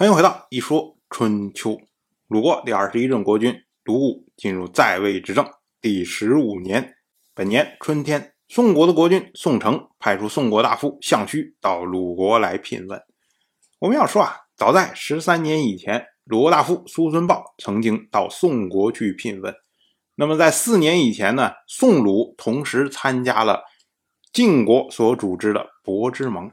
欢迎回到《一说春秋》。鲁国第二十一任国君鲁武进入在位执政第十五年，本年春天，宋国的国君宋城派出宋国大夫项须到鲁国来聘问。我们要说啊，早在十三年以前，鲁国大夫苏孙豹曾经到宋国去聘问。那么在四年以前呢，宋鲁同时参加了晋国所组织的伯之盟。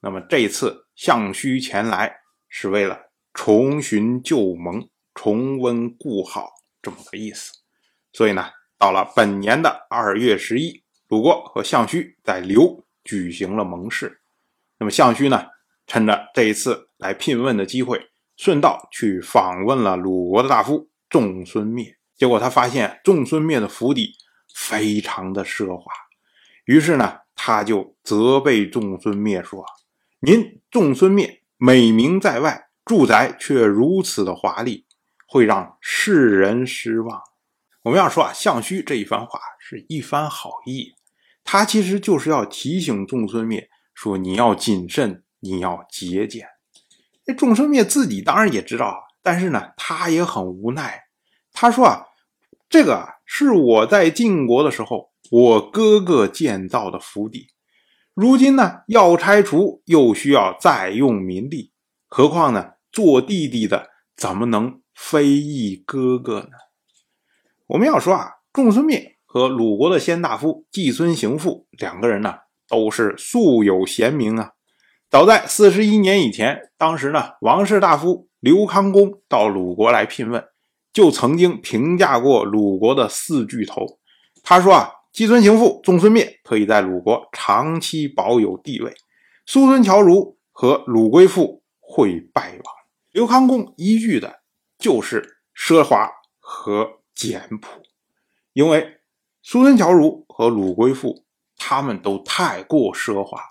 那么这次项须前来是为了重寻旧盟。重温故好这么个意思，所以呢，到了本年的二月十一，鲁国和项须在刘举行了盟誓。那么项须呢，趁着这一次来聘问的机会，顺道去访问了鲁国的大夫仲孙灭。结果他发现仲孙灭的府邸非常的奢华，于是呢，他就责备仲孙灭说：“您仲孙灭美名在外，住宅却如此的华丽。”会让世人失望。我们要说啊，项须这一番话是一番好意，他其实就是要提醒仲孙灭说：“你要谨慎，你要节俭。”这仲孙灭自己当然也知道，但是呢，他也很无奈。他说：“啊，这个是我在晋国的时候我哥哥建造的府邸，如今呢要拆除，又需要再用民力，何况呢做弟弟的怎么能？”非议哥哥呢？我们要说啊，仲孙灭和鲁国的先大夫季孙行父两个人呢，都是素有贤名啊。早在四十一年以前，当时呢，王室大夫刘康公到鲁国来聘问，就曾经评价过鲁国的四巨头。他说啊，季孙行父、仲孙灭可以在鲁国长期保有地位，苏孙侨如和鲁归父会败亡。刘康公依据的。就是奢华和简朴，因为苏孙侨如和鲁归父他们都太过奢华，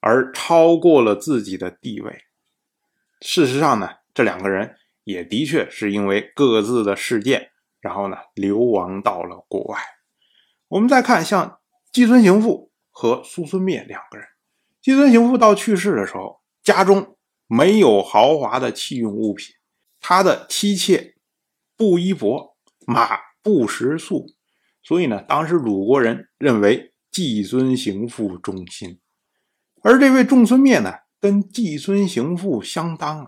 而超过了自己的地位。事实上呢，这两个人也的确是因为各自的事件，然后呢流亡到了国外。我们再看像季孙行父和苏孙灭两个人，季孙行父到去世的时候，家中没有豪华的器用物品。他的妻妾布衣帛，马不食粟，所以呢，当时鲁国人认为季孙行父忠心，而这位仲孙灭呢，跟季孙行父相当啊。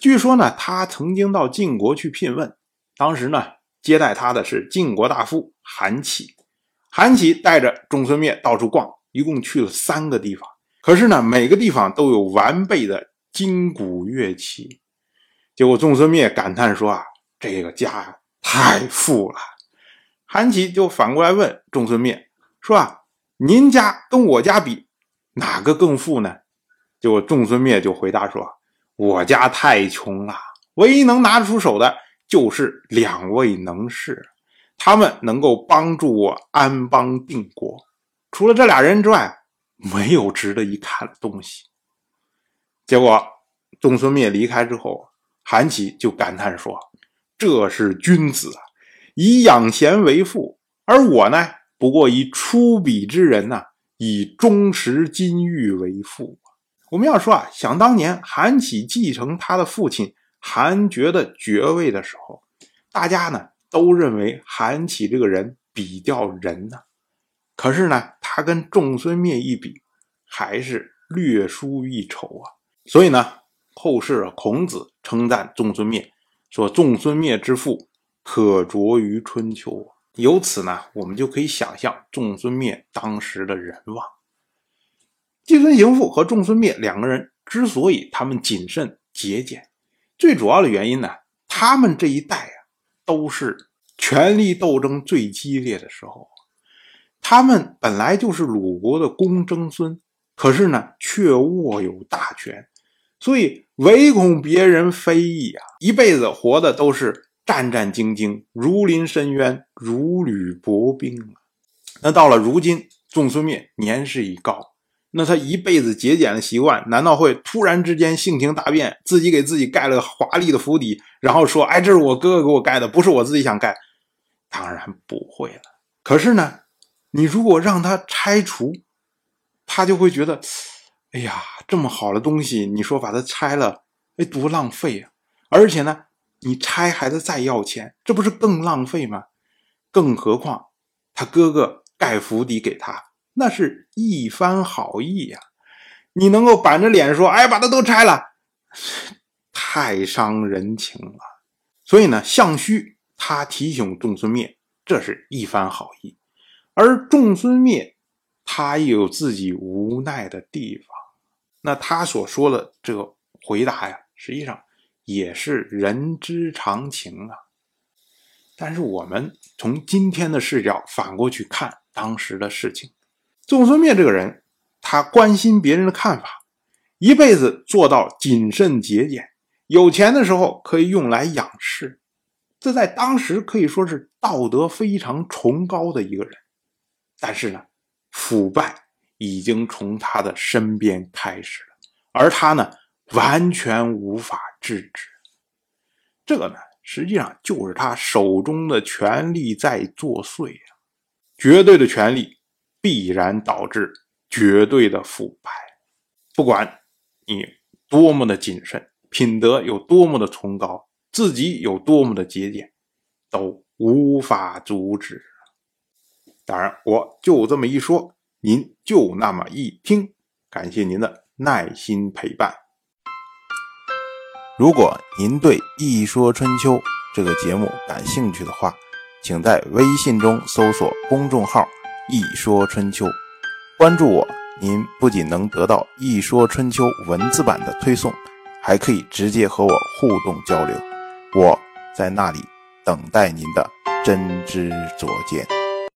据说呢，他曾经到晋国去聘问，当时呢，接待他的是晋国大夫韩起，韩琦带着仲孙灭到处逛，一共去了三个地方，可是呢，每个地方都有完备的金鼓乐器。结果仲孙灭感叹说：“啊，这个家太富了。”韩琦就反过来问仲孙灭说：“啊，您家跟我家比，哪个更富呢？”结果仲孙灭就回答说：“我家太穷了，唯一能拿得出手的就是两位能士，他们能够帮助我安邦定国。除了这俩人之外，没有值得一看的东西。”结果仲孙灭离开之后。韩琦就感叹说：“这是君子啊，以养贤为父；而我呢，不过以出鄙之人呐，以忠实金玉为父。”我们要说啊，想当年韩琦继承他的父亲韩厥的爵位的时候，大家呢都认为韩琦这个人比较仁呐。可是呢，他跟仲孙灭一比，还是略输一筹啊。所以呢。后世孔子称赞仲孙灭，说仲孙灭之父可着于春秋。由此呢，我们就可以想象仲孙灭当时的人望。季孙行父和仲孙灭两个人之所以他们谨慎节俭，最主要的原因呢，他们这一代啊，都是权力斗争最激烈的时候。他们本来就是鲁国的公争孙，可是呢，却握有大权。所以唯恐别人非议啊，一辈子活的都是战战兢兢，如临深渊，如履薄冰啊。那到了如今，仲孙灭年事已高，那他一辈子节俭的习惯，难道会突然之间性情大变，自己给自己盖了个华丽的府邸，然后说：“哎，这是我哥哥给我盖的，不是我自己想盖。”当然不会了。可是呢，你如果让他拆除，他就会觉得。哎呀，这么好的东西，你说把它拆了，哎，多浪费啊！而且呢，你拆还得再要钱，这不是更浪费吗？更何况他哥哥盖府邸给他，那是一番好意呀！你能够板着脸说：“哎，把它都拆了”，太伤人情了。所以呢，项须他提醒仲孙灭，这是一番好意，而仲孙灭他也有自己无奈的地方。那他所说的这个回答呀，实际上也是人之常情啊。但是我们从今天的视角反过去看当时的事情，仲孙灭这个人，他关心别人的看法，一辈子做到谨慎节俭，有钱的时候可以用来养士，这在当时可以说是道德非常崇高的一个人。但是呢，腐败已经从他的身边开始了，而他呢，完全无法制止。这个呢？实际上就是他手中的权力在作祟呀！绝对的权力必然导致绝对的腐败。不管你多么的谨慎，品德有多么的崇高，自己有多么的节俭，都无法阻止。当然，我就这么一说，您就那么一听。感谢您的耐心陪伴。如果您对《一说春秋》这个节目感兴趣的话，请在微信中搜索公众号“一说春秋”，关注我。您不仅能得到《一说春秋》文字版的推送，还可以直接和我互动交流。我在那里等待您的真知灼见。